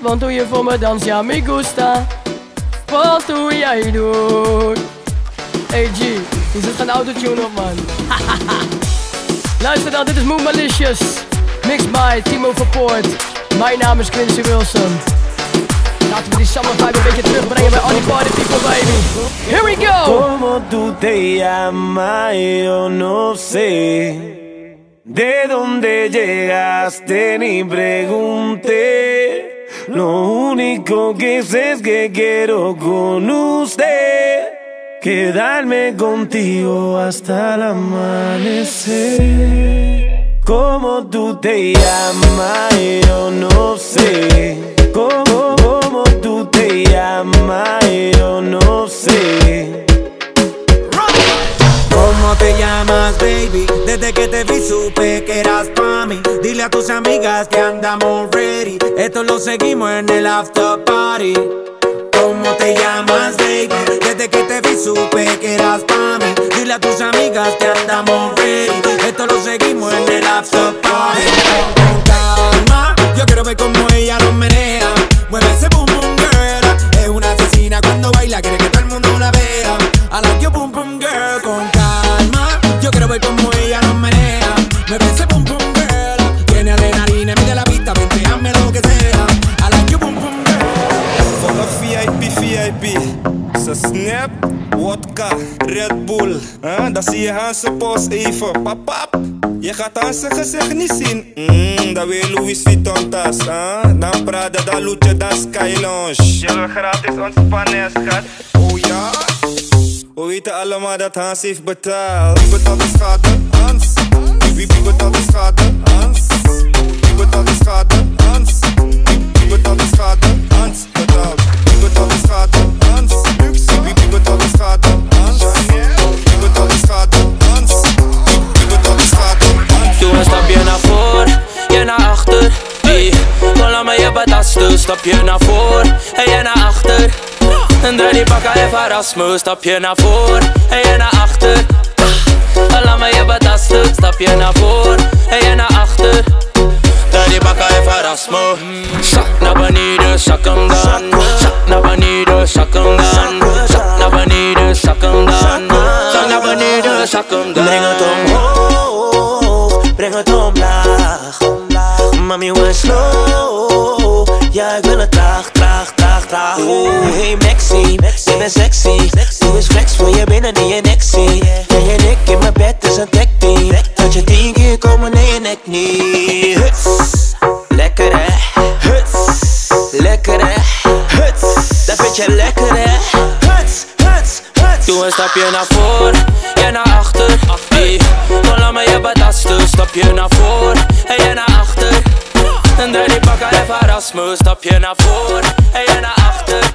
Want hoe je voor me dans, ja me gusta. Wat hoe jij doet Hey G, je zit geen autotune op man? Luister dan, dit is Moon Malicious. Mixed by Timo Verpoort. Mijn naam is Quincy Wilson. Laten we die summer vibe een beetje terugbrengen bij all die party people baby. Here we go! Como tú te no sé. De dónde llegaste? Ni pregunté Lo único que sé es que quiero con usted Quedarme contigo hasta el amanecer. Como tú te llamas, yo no sé. Como, como tú te llamas, yo no sé ¿Cómo te llamas, baby? Desde que te vi supe que eras pa' mí. Dile a tus amigas que andamos ready. Esto lo seguimos en el after party. ¿Cómo te llamas, baby? Desde que te vi supe que eras pa' mí. Dile a tus amigas que andamos ready. Esto lo seguimos en el after party. Calma, yo quiero ver cómo ella nos menea. Mueve ese Ze snap, wodka, Red Bull. Huh? Dan zie je haar zijn post even. Pap, pap. Je gaat aan zijn gezicht niet zien. Mm, dan weer Louis Vuitton tas. Huh? Dan Prada, dan Luce, dan Sky Lounge. Je wil gratis ontspannen, schat. Oh ja? We weten allemaal dat Hans heeft betaald. Wie betaalt de schade? Hans. Wie, betaalt de schade? Hans. Wie betaalt de schade? Hans. Wie betaalt de schade? Hans betaalt. Wie betaalt de schade? Hans. Voor, je naar je voor en je naar achter. En draai die bakken even Erasmus. Stapje naar voor en je naar achter. Laat me je betasten. Stapje naar voor en je naar achter. Erasmus. Zak naar beneden, zak hem dan. Zak naar beneden, zak hem dan. Zak naar beneden, zak hem dan. Zak naar beneden, zak hem dan. Breng het omhoog, breng het omlaag. Mami, we slow. Ja, ik wil het traag, traag, traag, traag. Oeh, hey Maxi, je bent sexy. Doe eens flex voor je binnen in je nek zie. Jij en ik in mijn bed is een tech team. Dat je tien keer komen je nek niet. Huts, lekker hè. Huts, lekker hè. Huts, dat vind je lekker hè. Huts, huts, huts. Doe een stapje naar voor, je naar achter. Hey, laat me je betasten. Stapje naar voor en je naar achter. En draai die bakken even Erasmus. Stapje naar voor en je naar achter.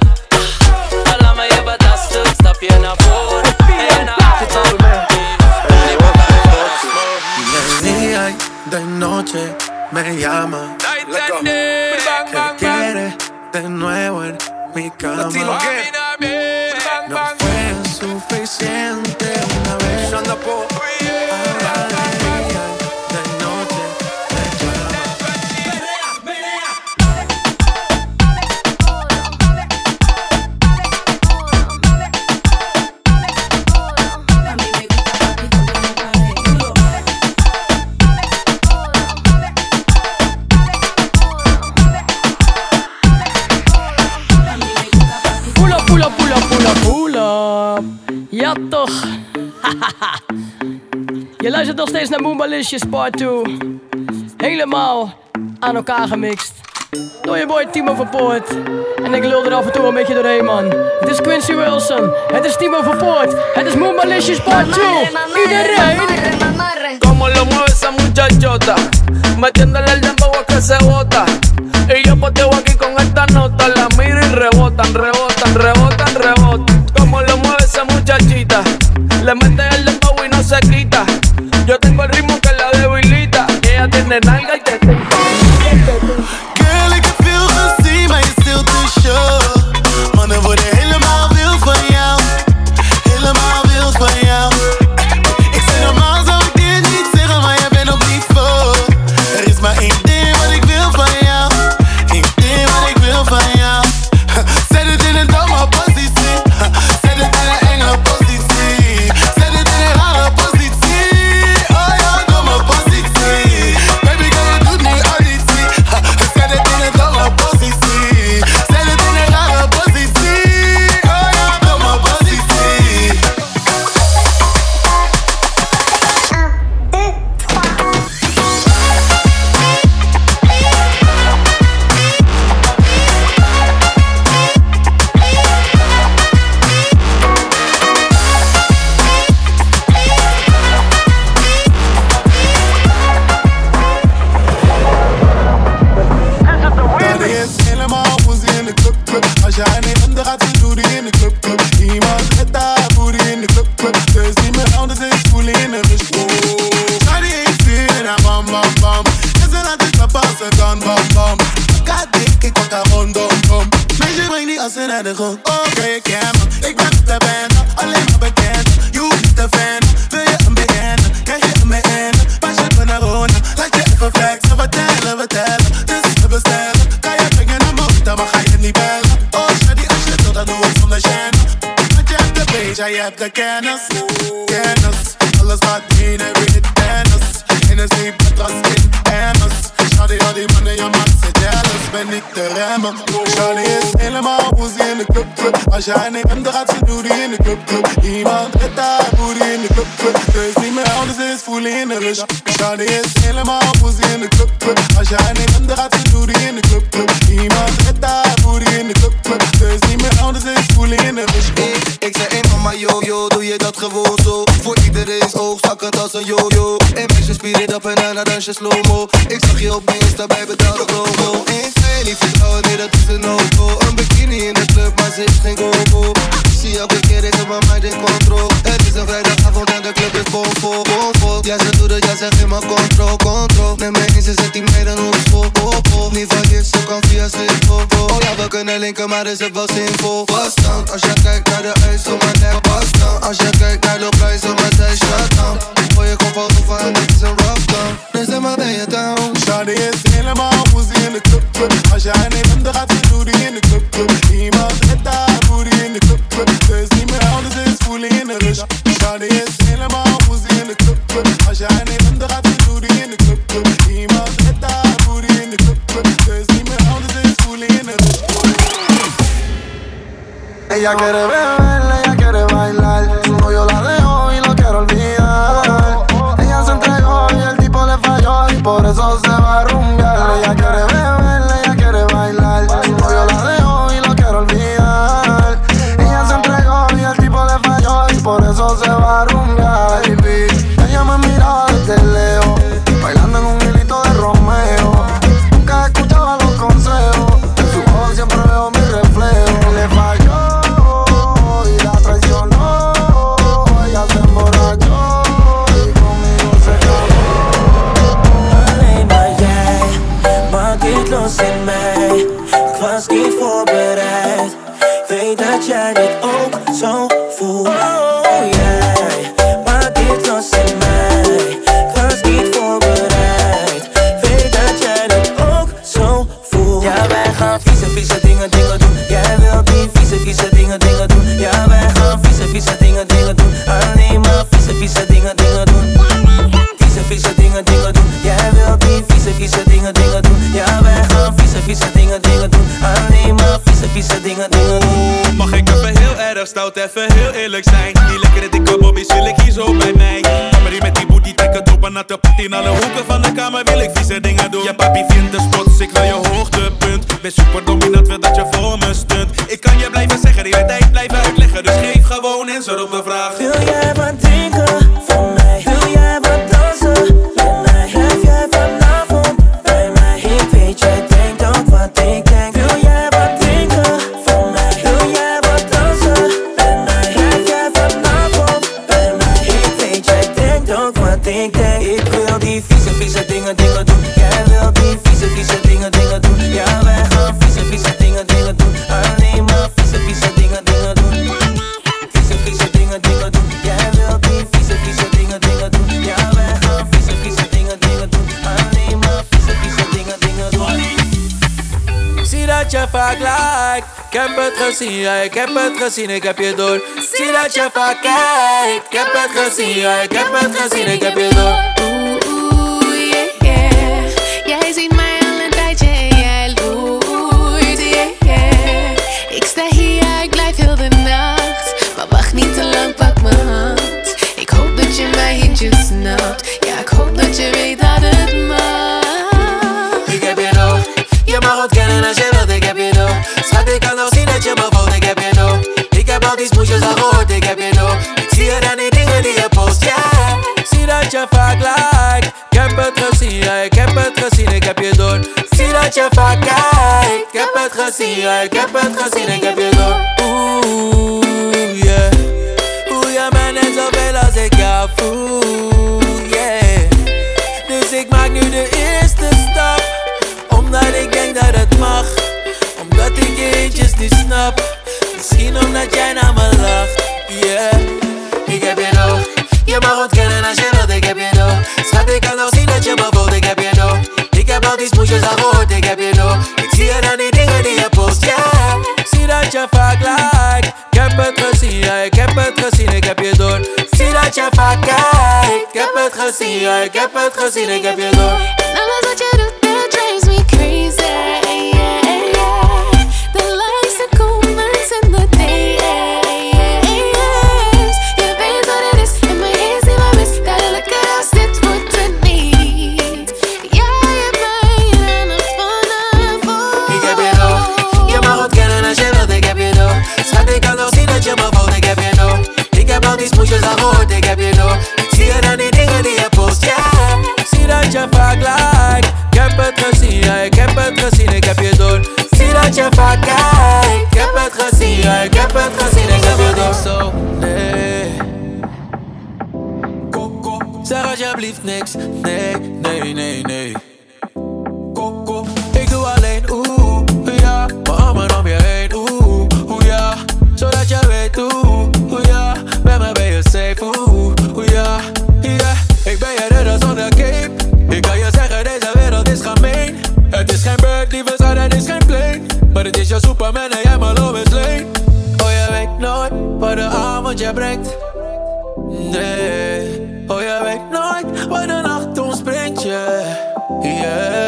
Laat me je betasten. Stapje naar voor en je naar achter. De noche me llama que quiere de nuevo en mi cama. No fue suficiente una vez. Luistert nog steeds naar Moombalicious Part 2. Helemaal aan elkaar gemixt. Door je boy Timo Verpoort. En ik lul er af en toe een beetje doorheen man. Het is Quincy Wilson. Het is Timo Verpoort. Het is Moombalicious Part 2. Iedereen. Como lo mueve esa muchachota, metiéndole el dembow a que se bota. Y yo poteo aquí con esta nota, la miro y rebotan, rebotan, rebotan, rebotan. Como lo mueve esa muchachita, le mete Yo tengo el ritmo que la debilita, ella tiene nalga y te zeg mijn control, control. Neem me eens, ze zet die meiden op school, op, op. Niet van hier, ze kan via Schiphol. Oh ja, we kunnen linken, maar is het wel zinvol. Vast dan, als je kijkt naar de ijs op mijn nek, pas dan. Als je kijkt naar de prijs op mijn zij, shut down. Gooi je kop over van, dit is een rough down. Dus zeg maar ben je down. Shawty is helemaal boozy in de club, club. Als jij neemt, dan gaat ze doen in de club, club. Iemand het daar booty in de club, club. Ze is niet meer anders, is voelen in de rush. Shawty is helemaal boozy in de club, club. Als jij neemt, dan gaat ze doen in de club, club. Iemand het daar booty in de club, club. Ze is niet meer anders, is voelen in de rush. Ella quiere beber, ella quiere bailar. Su novio la dejó y lo quiere olvidar. Ella se entregó y el tipo le falló y por eso se va a rumbear. Ella quiere beber, stout, even heel eerlijk zijn. Die lekkere dikke bobby's wil ik hier zo bij mij. Maar die met die booty trekken doppen naar de party. In alle hoeken van de kamer wil ik vieze dingen doen. Ja papi vindt de spots, ik wil je hoogtepunt. Ben super dominant, wil dat je voor me stunt. Ik kan je blijven zeggen, hele tijd blijven uitleggen. Dus geef gewoon answer op de gezien, ik heb het gezien, ik heb je door. Zie dat je vaak kijkt. Ik heb het gezien, ik. like. Ik heb het gezien, ja, ik heb het gezien, ik heb je door. Zie dat je vaak kijkt. Ik heb het gezien, ik heb het gezien, ik heb je door. Oeh, yeah. Voel je me net zoveel als ik jou voel, yeah. Dus ik maak nu de eerste stap, omdat ik denk dat het mag. Omdat ik je eentjes niet snap, misschien omdat jij naar me lacht, yeah. Ik heb je nog, je mag ontkennen als je all these pushes I hold, they get me low. Ik zie je dan die dingen die post, yeah. see that je vaak like. Ik heb het gezien, ik heb het gezien, ik heb je door. Zie dat je vaak kijkt. Ik heb het gezien, ik heb het gezien, ik heb je door. ja ik heb het gezien, ik heb je door. Zie dat je vaak kijkt, ik heb het gezien, ja ik heb het gezien, ik heb je door. Zo, nee. Coco, zeg alsjeblieft niks, nee, nee, nee, nee. Coco, ik doe alleen oeh, ja, mijn armen om je heen, oeh, oeh, ja. Zodat je weet, oeh, oeh, ja, met me ben je safe, oeh. Het is jouw superman en jij maar loopt leeg. Oh, je weet nooit wat de avond je brengt. Nee, oh, je weet nooit wat de nacht ons brengt, je. Yeah.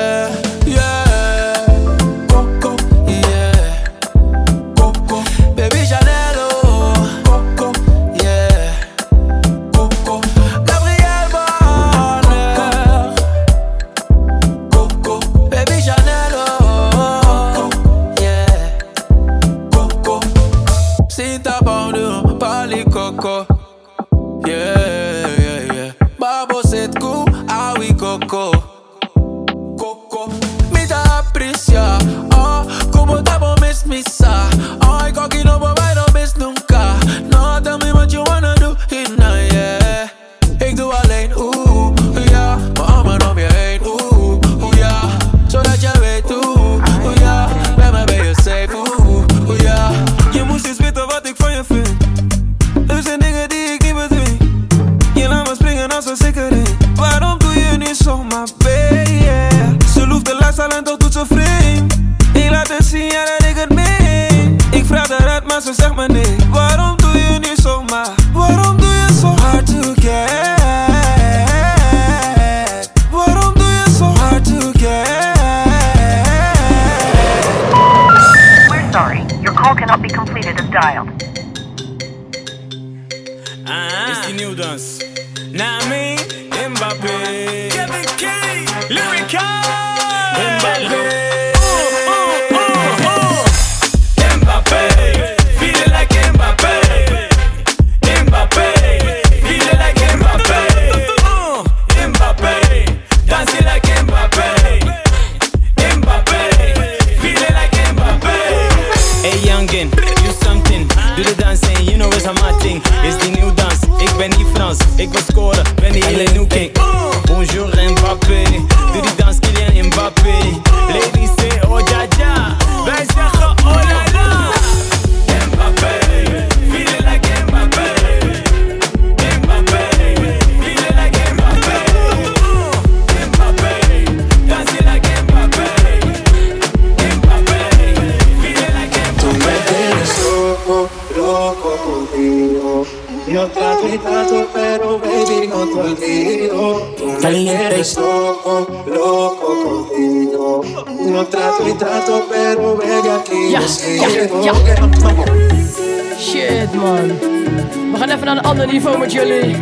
ander niveau met jullie.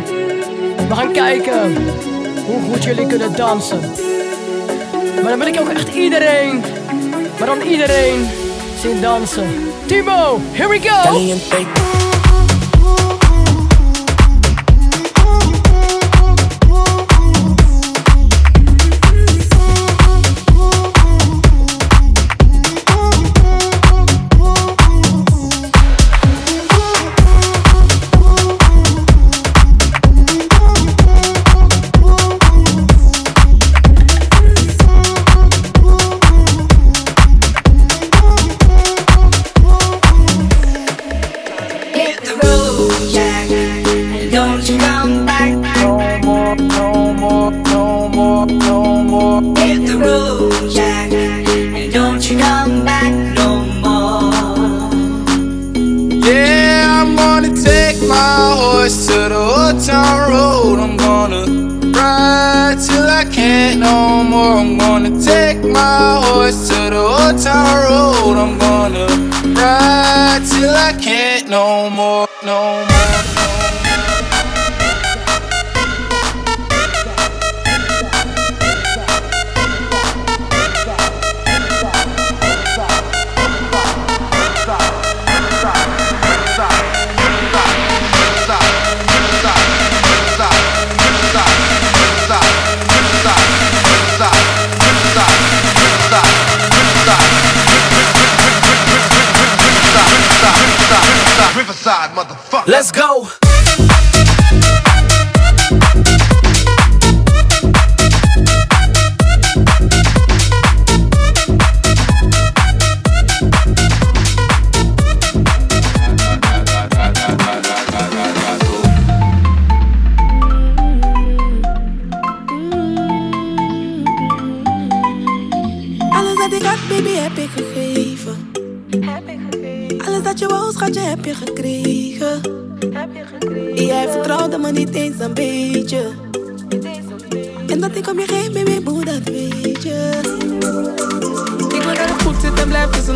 We gaan kijken hoe goed jullie kunnen dansen. Maar dan wil ik ook echt iedereen, maar dan iedereen zien dansen. Timo, here we go!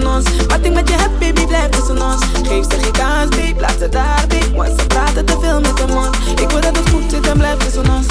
Ons. Wat ik met je heb, baby, blijft tussen ons. Geef ze geen kans, babe, laat ze daar, babe. Want ze praten te veel met de mond. Ik wil dat het goed zit en blijft tussen ons.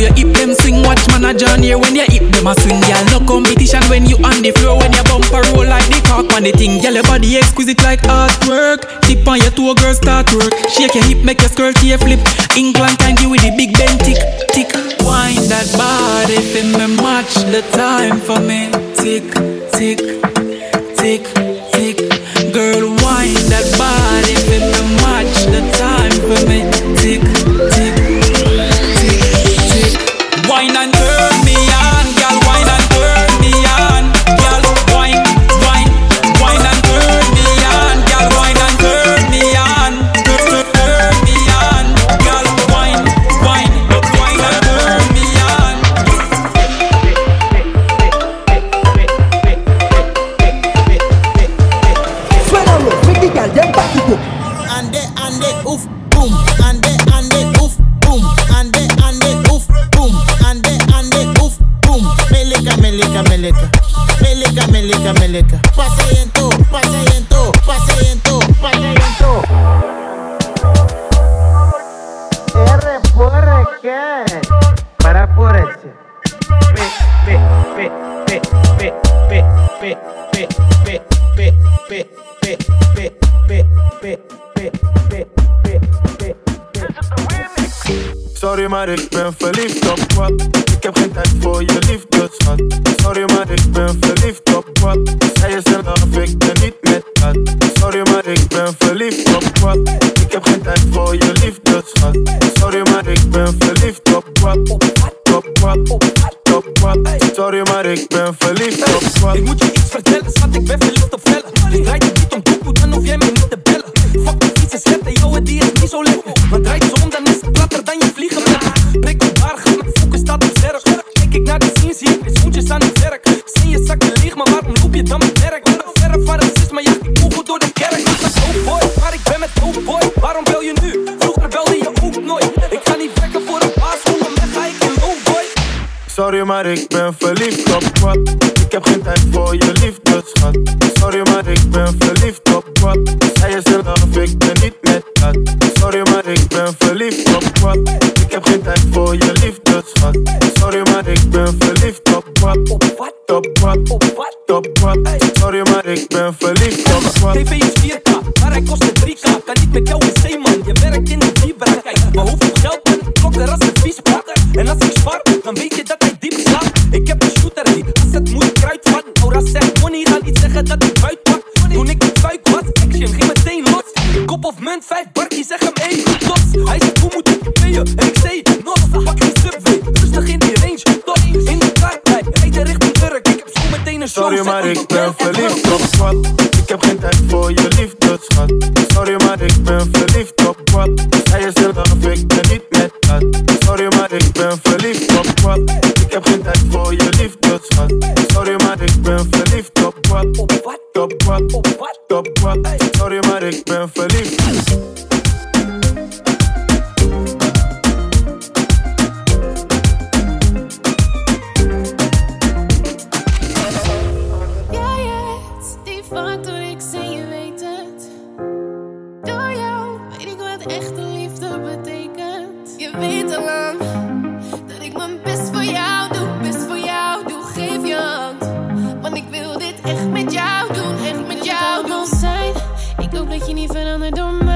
You hip them swing. Watch man a John here when you hip them a swing. Girl, no competition when you on the floor. When you bumper roll like the cock on the thing. Girl, your body exquisite like artwork. Tip on your toe, girl, start work. Shake your hip, make your skirt here flip. England can give with the big bend tick, tick. Wine that body fit me match the time for me. Tick, tick, tick, tick. Girl, Sorry, maar ik ben verliefd op wat. Ik heb geen tijd voor je liefde, schat. Sorry, maar ik ben verliefd op wat. Zij is zelf, ik ben niet met dat. Sorry, maar ik ben verliefd op wat. Ik heb geen tijd voor je liefde, schat. Sorry, maar ik ben verliefd op wat. Op wat, op wat. Sorry, maar ik ben verliefd op. Ik moet je iets vertellen, schat, ik ben verliefd op vellen. Ik draai je niet om koekoe, dan hoef jij me niet te bellen. Fuck die fiets is jouw die is niet zo lekker. Maar draait ze om, dan is het platter dan je vliegen. Prik de bar, ga met focus, staat op sterk. Kijk ik naar de scene, zie ik de schoentjes aan het werk. Zijn je zakken leeg, maar waarom loop je dan met werk? Verre van racist, maar ja, ik door de kerk. Ik zo boy, maar ik ben met oh boy. Waarom bel je nu? Vroeger belde je ook nooit. Ik ga niet werken voor een baas, hoe Sorry, maar ik ben verliefd op wat. Ik heb geen tijd voor je liefde, schat. Sorry, maar ik ben verliefd op wat. Zij is zelf, ik ben niet met dat. Sorry, maar ik ben verliefd op wat. Ik heb geen tijd voor je liefde, schat. Sorry, maar ik ben verliefd op wat. Op wat? Op wat? Op wat? Op wat? Sorry, maar ik ben verliefd op wat. TV is 4K, maar hij kost 3K. Kan niet met jou in zee, man. Je werkt in de vibra. Kijk, maar hoeveel geld ben klokken als een viespak. En als ik spar, dan weet je dat hij diep slaap. Ik heb een shooter die als het ik kruidvat. Aura zegt money, dan niet zeggen dat ik buit pak. Toen ik de fuik was, action ging meteen los. Kop of munt, vijf barkie, zeg hem één los. Hij zegt hoe moet ik je En ik zei nog, pak die subway. Rustig in die range, tot in de kar. Rijden richting Turk, ik heb zo meteen een shot. Sorry, maar ik ben verliefd op wat. Ik heb geen tijd voor je liefde, schat. Sorry, maar ik ben verliefd op wat. Zij is dan of ik ben niet met dat. Sorry, maar ik ben verliefd op wat heb geen tijd voor je liefdesgat. Sorry, maar ik ben verliefd op wat? Op wat? Op wat? Op wat? Op wat? Sorry, maar ik ben verliefd. weet het. Door jou weet ik wat echte liefde betekent. Je weet al lang. ons. Ik hoop dat je niet veranderd door mij.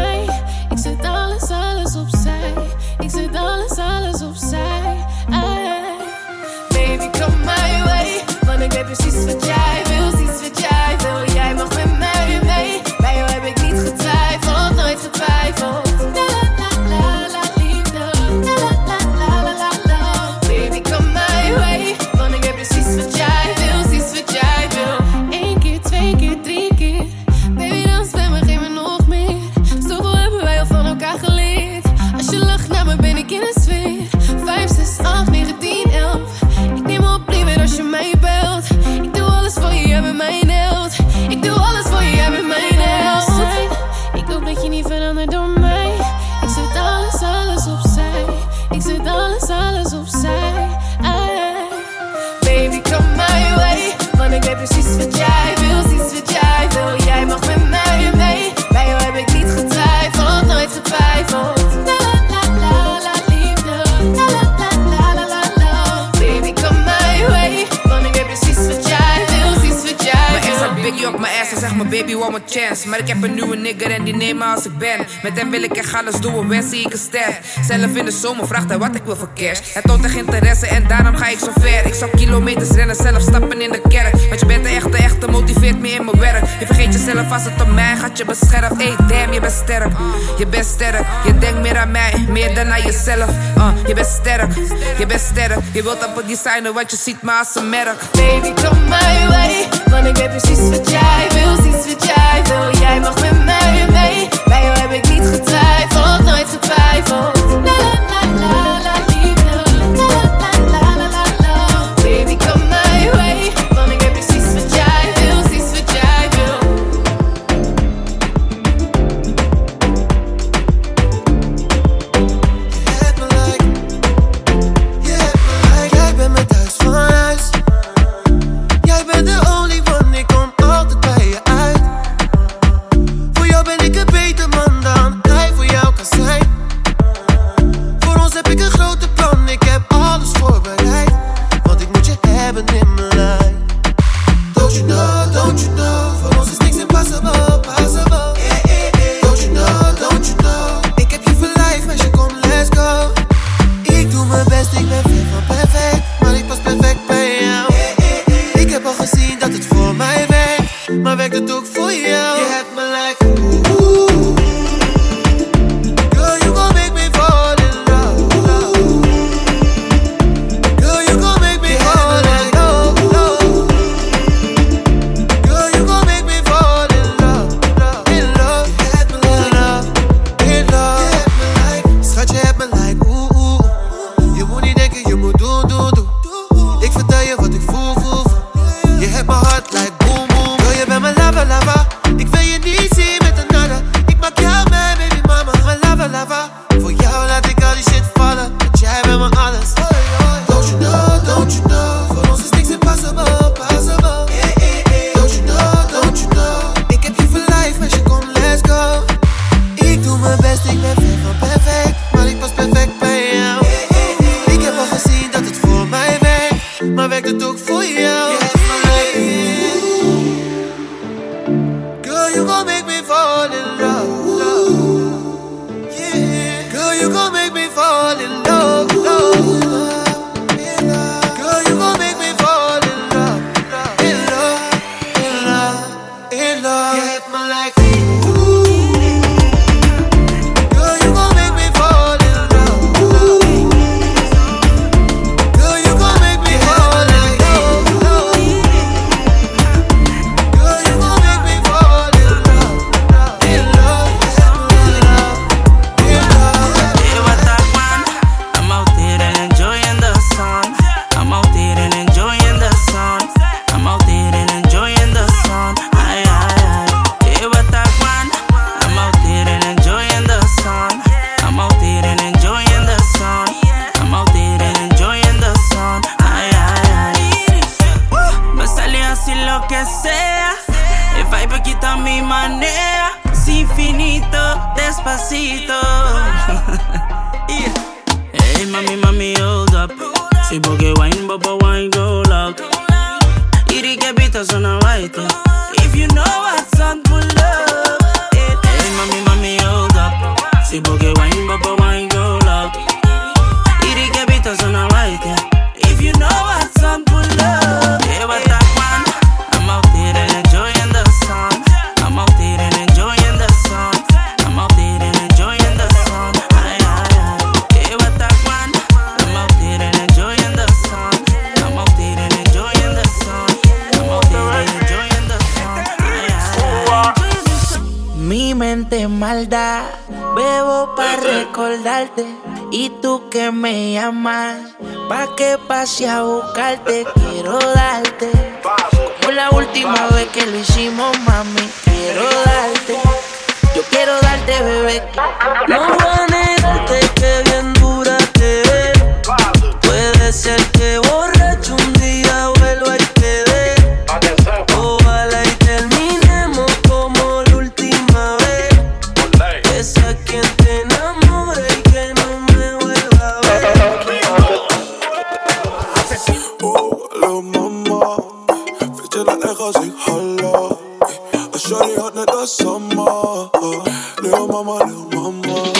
maar ik heb er nu ben. Met hem wil ik echt alles doen, wens zie ik een ster. Zelf in de zomer vraagt hij wat ik wil voor kerst. Hij toont echt interesse en daarom ga ik zo ver. Ik zou kilometers rennen, zelf stappen in de kerk. Want je bent de echte, echte, motiveert me in mijn werk. Je vergeet jezelf als het om mij gaat, je beschermen. Hey damn, je bent sterk, je bent sterk. Je denkt meer aan mij, meer dan aan jezelf. Ah, je bent sterk, je bent sterk. Je wilt op het designen, wat je ziet maar als een merk. Baby, come my way, want ik heb precies wat jij wil, precies wat jij wil. Jij mag met mij. être weg de doek voor jou volume one more.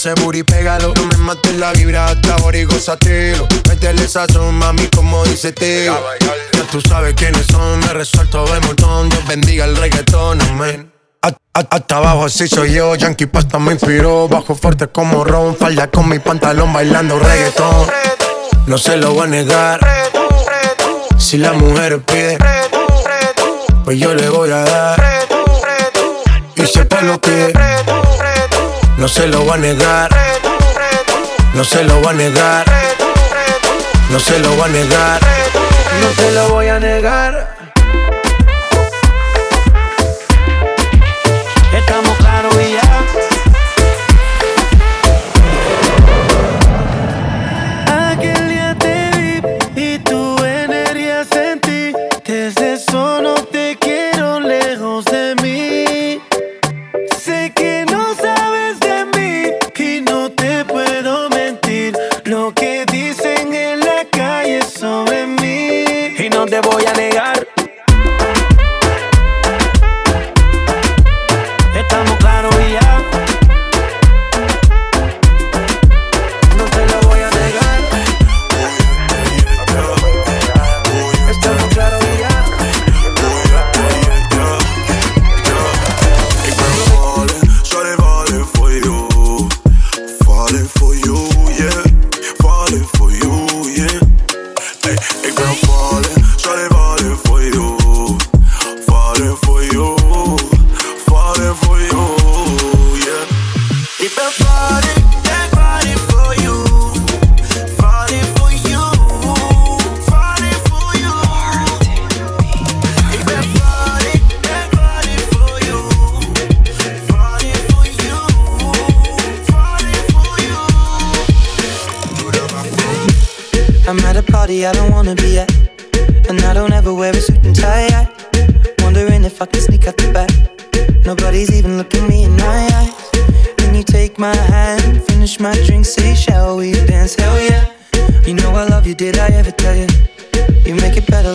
ese booty, pégalo. No me mates la vibra hasta borigo satilo. Métele sazón, mami, como dice tío. Ya tú sabes quiénes son, me resuelto de montón. Dios bendiga el reggaetón, amén. Hasta abajo así soy yo, Yankee Pasta me inspiró Bajo fuerte como Ron, falda con mi pantalón bailando reggaetón No se lo voy a negar Si la mujer pide Pues yo le voy a dar Y sepa lo que no se lo va a negar. No se lo va a negar. No se lo va a negar. No se lo voy a negar.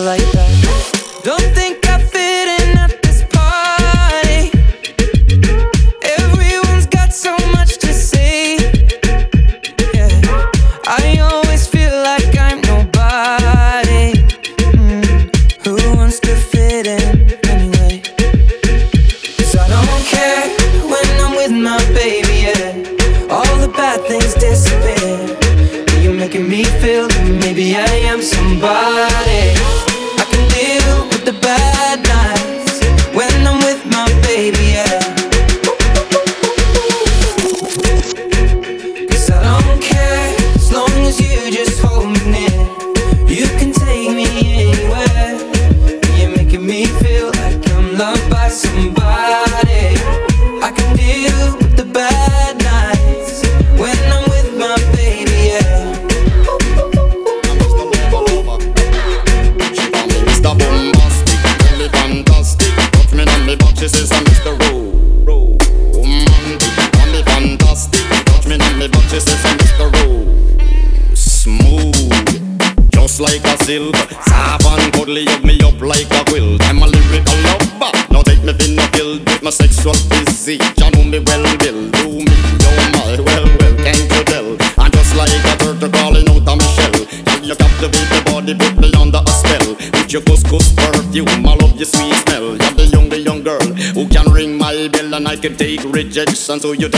Like that. Don't think So you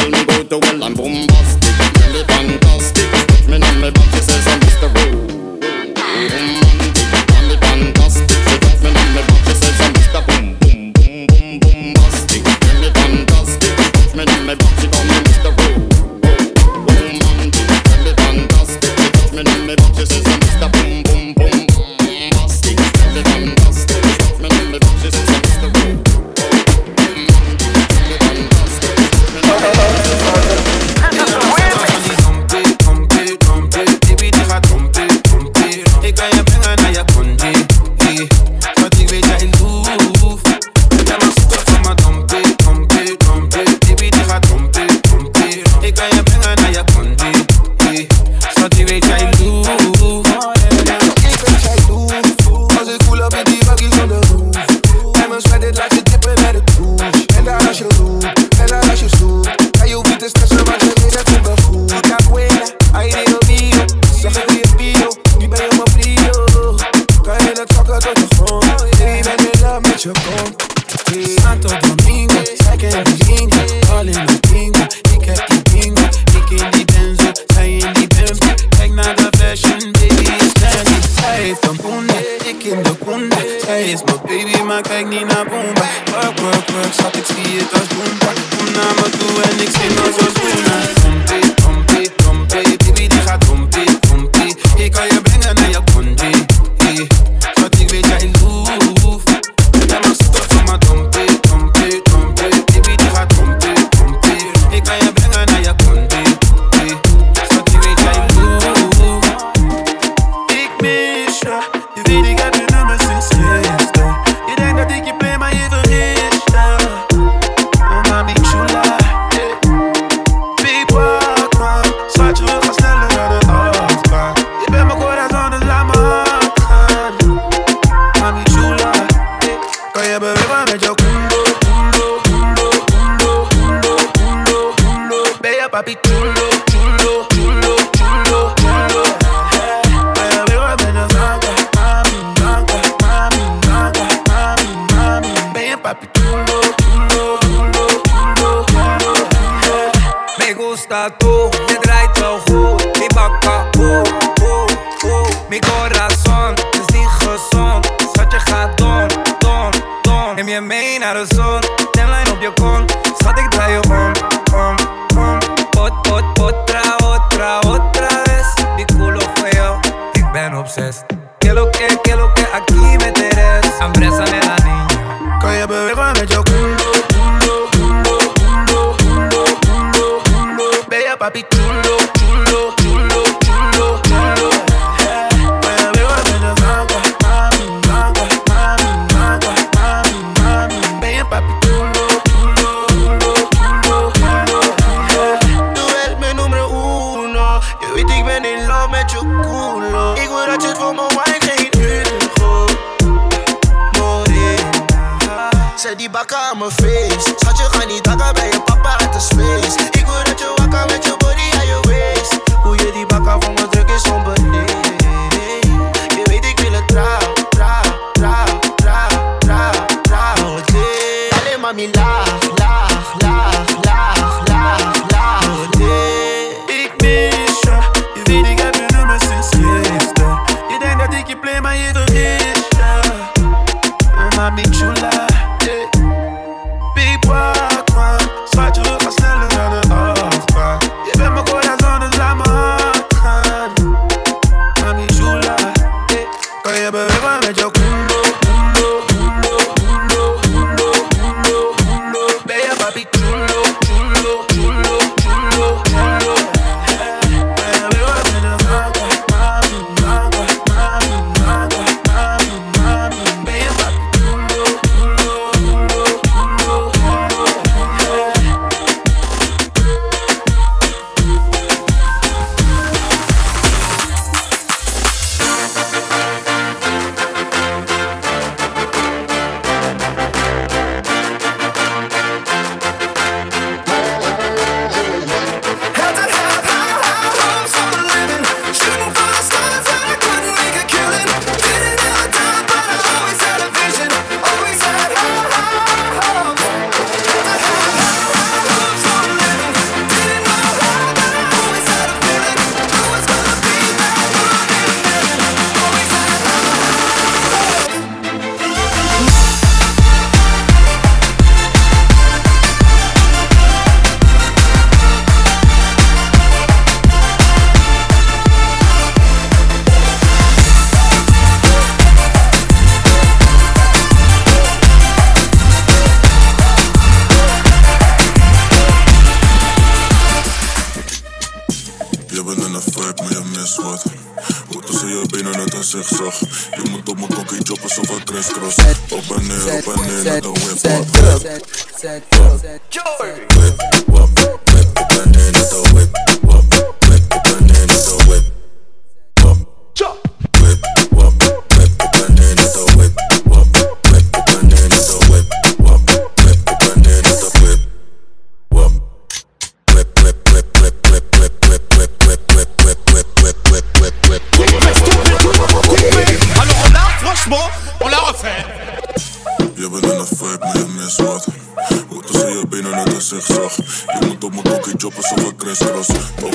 Je bent aan de vibe, maar je mist wat. Hoe tussen je benen uit een zigzag. Je moet op mijn kokkie choppen, zo van crisscross. Op en neer, op en neer, naar de whip. Wap, wap, wap, op en neer, naar de whip. yo por eso.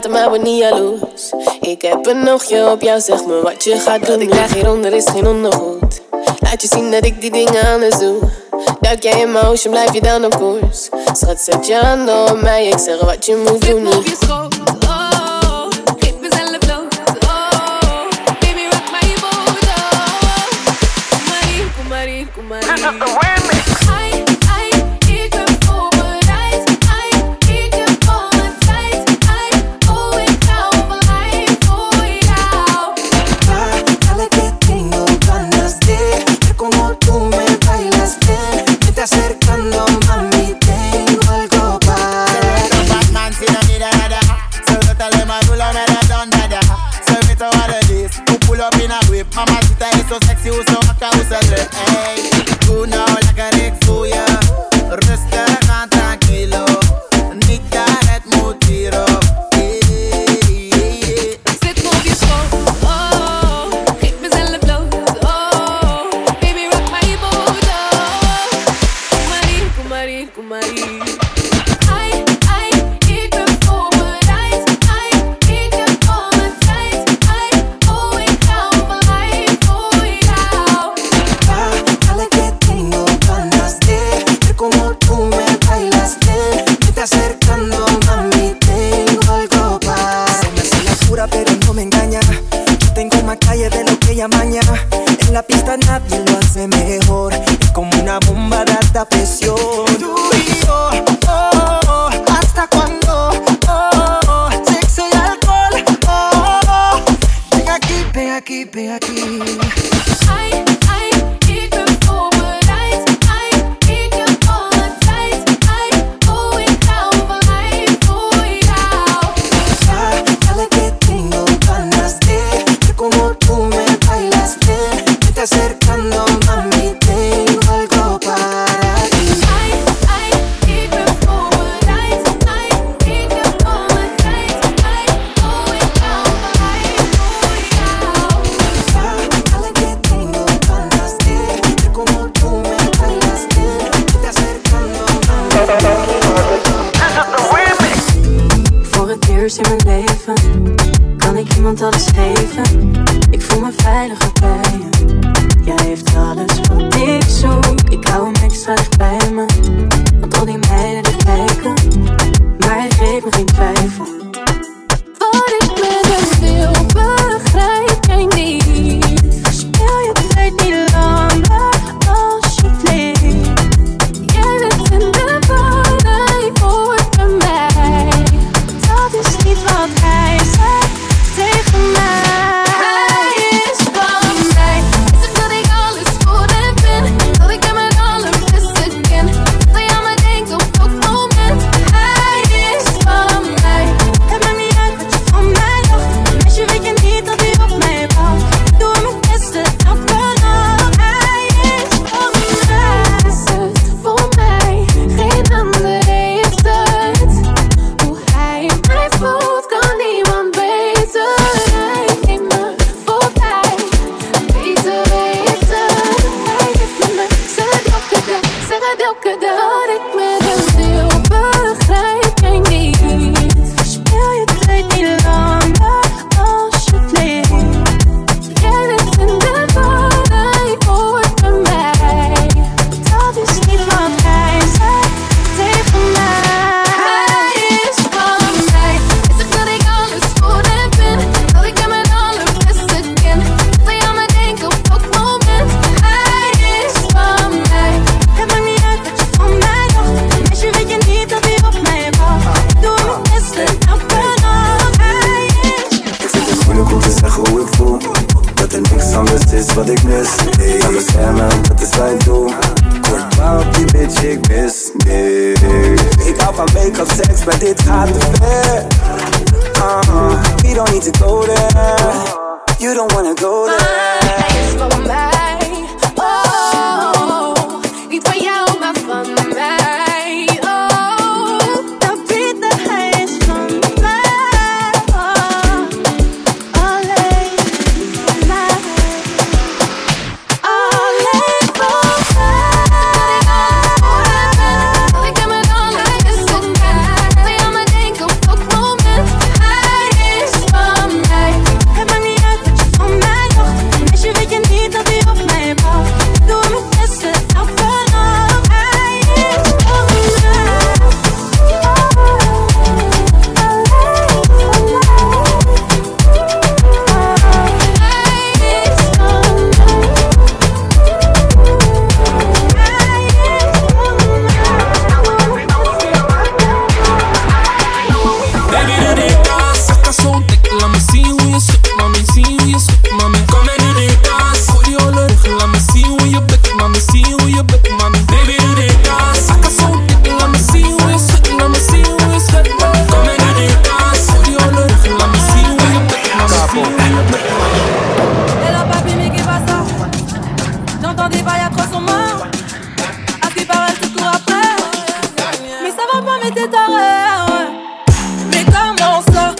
praten, maar ben niet jaloers. Ik heb een oogje op jou, zeg me wat je gaat doen. ik krijg hieronder is geen ondergoed. Laat je zien dat ik die dingen anders doe. Duik jij in mijn blijf je dan op koers. Schat, zet je handen op mij, ik zeg wat je moet doen. Nu. Oh. Is the way. want dat is. travail à trois. À qui paraît, après. Mais ça va pas, mais t'es taré. Mais ça?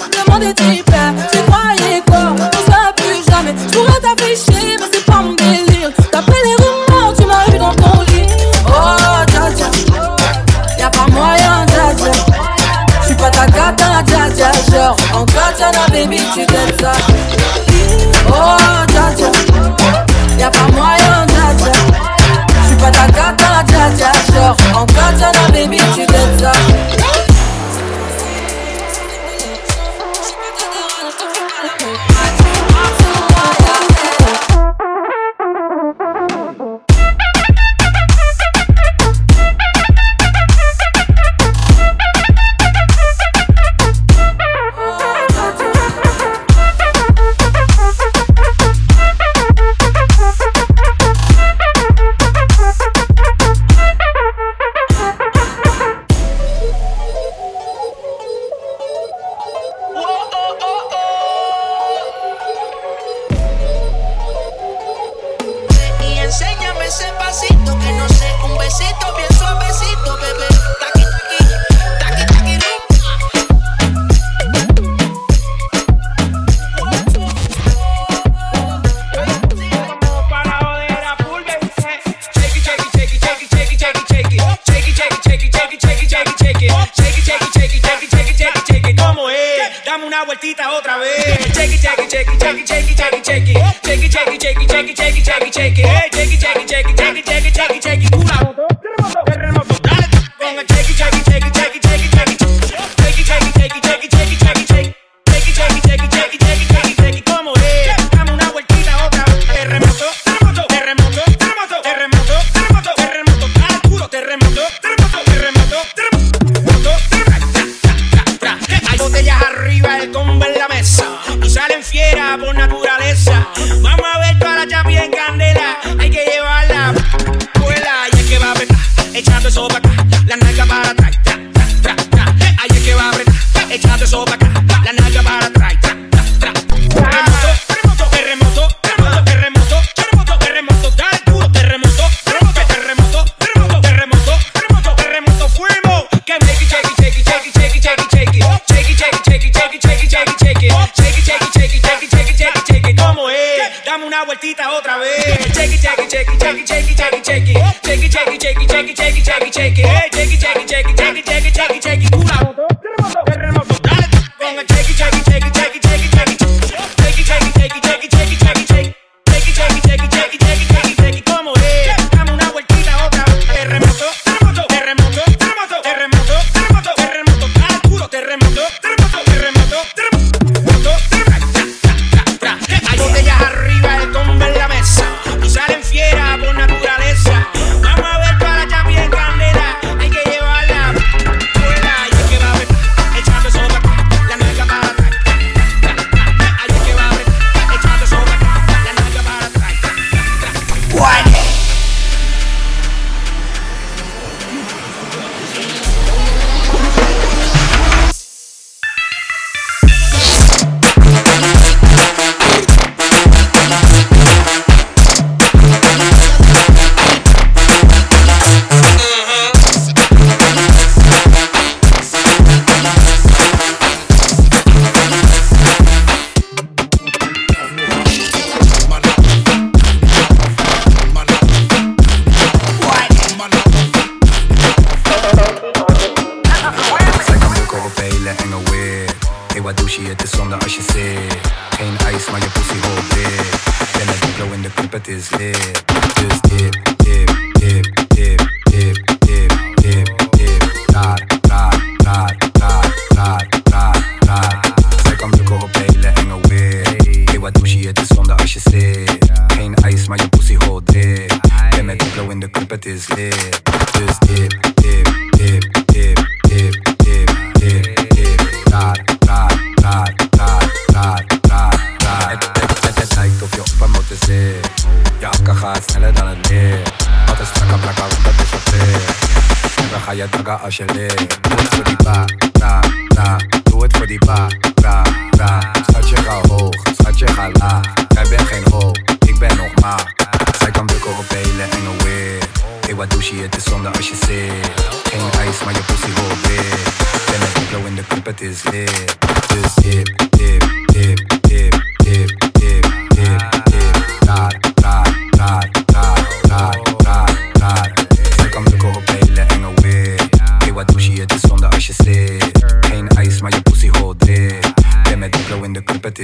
Chalet.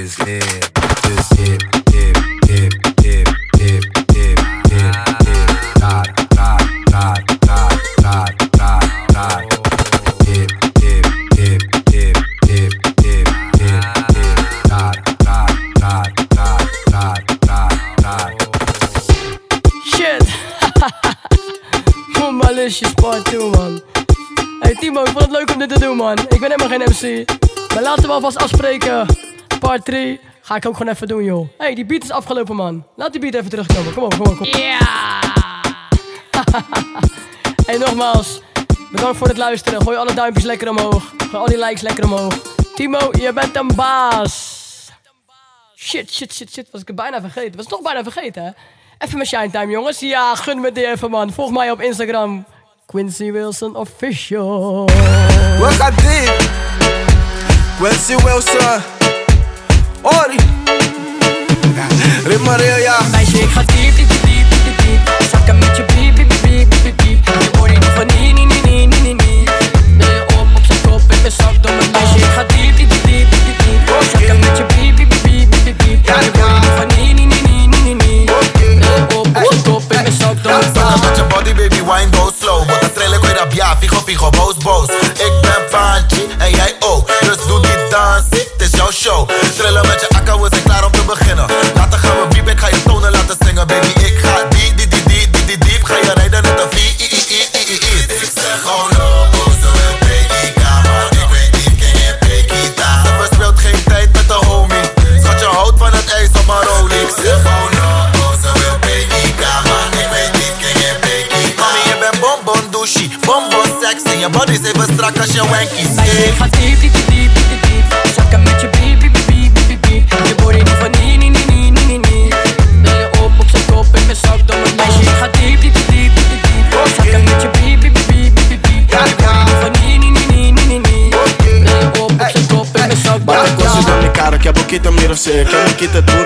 is. Dus hip, hip, Shit. Part 2 man. Hey Timo, ik vond het leuk om dit te doen man. Ik ben helemaal geen MC. Maar laten we alvast afspreken part 3 ga ik ook gewoon even doen, joh. hey, die beat is afgelopen, man. Laat die beat even terugkomen. Kom op, kom op, kom op. Ja! En nogmaals. Bedankt voor het luisteren. Gooi alle duimpjes lekker omhoog. Gooi al die likes lekker omhoog. Timo, je bent een baas. Shit, shit, shit, shit. Was ik het bijna vergeten. Was het toch bijna vergeten, hè? Even mijn shine time, jongens. Ja, gun me die even, man. Volg mij op Instagram. Quincy Wilson Official. Welke gaan dit. Quincy Wilson. Ori. Rit maar heel, ja. Meisje, ik ga diep, diep, diep, diep, diep. Zakken met je piep, piep, piep, piep, piep. Je hoort niet van nee, nee, nee, nee, nee, nee. Ben op, op zijn kop, ik ben zak door mijn meisje. Ik ga diep, diep, diep, diep, diep, diep. Zakken met je piep, piep, piep, piep, piep. Je hoort niet van nee, nee, nee, nee, nee, nee. Ben op, op zijn kop, ik ben zak door mijn meisje. Met je body, baby, wine, go slow. Wat een trillen, ik rabiaat. Figo, figo, boos, boos. Ik ben Panchi en jij ook. Dus doe die dans, Dit is jouw show.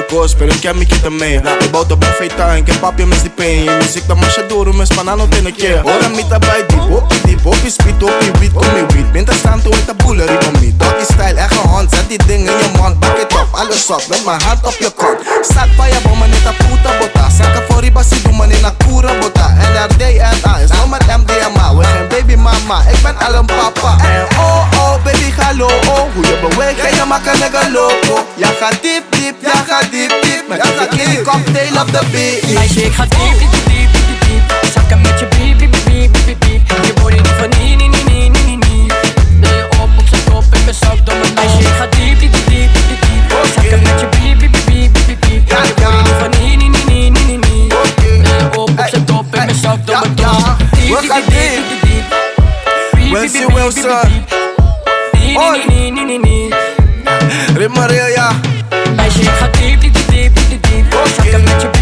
koos, pero ik heb me kita mee Ik bouw op een feita en ik heb papje mis música da marcha muziek dat masje não ter panano tenne keer Hoor tá bem de diep, niet Poppie speed, op je wiet, kom je wiet. Minder staan toen met de boelerie om niet Doggy style, Echte hand, zet die dingen in je mond Bak het op, alles op, met mijn hand op je kont. Staat bij je bommen in de puta bota Zakken voor die basie doe men in een koere bota NRD en A. Is met MDMA We geen baby mama, ik ben al een papa. En oh oh baby hallo oh Hoe je beweegt ga je maken een nigga loco Ja ga diep diep, ja ga diep diep. Met een verkeerde cocktail op de beat. Meisje ik ga diep diep diep diep diep Zakken met je beep beep beep beep beep. I'm niet van nee, nee, nee, nee, nee, nee, nee. Nee, op, op zijn kop, in mijn zak, door mijn meisje. Ik ga diep, diep, diep, diep, diep, diep. Zakken met je piep, piep, piep, piep, piep. Ja, ja. Word niet van nee, nee, nee, nee, nee, nee. Nee, op, op zijn kop, in mijn zak, door mijn meisje. Diep. Wilson, Wilson. Nee, nee, nee, nee, nee, nee. Maria. Meisje, ik ga diep, diep, diep, diep, diep. Met je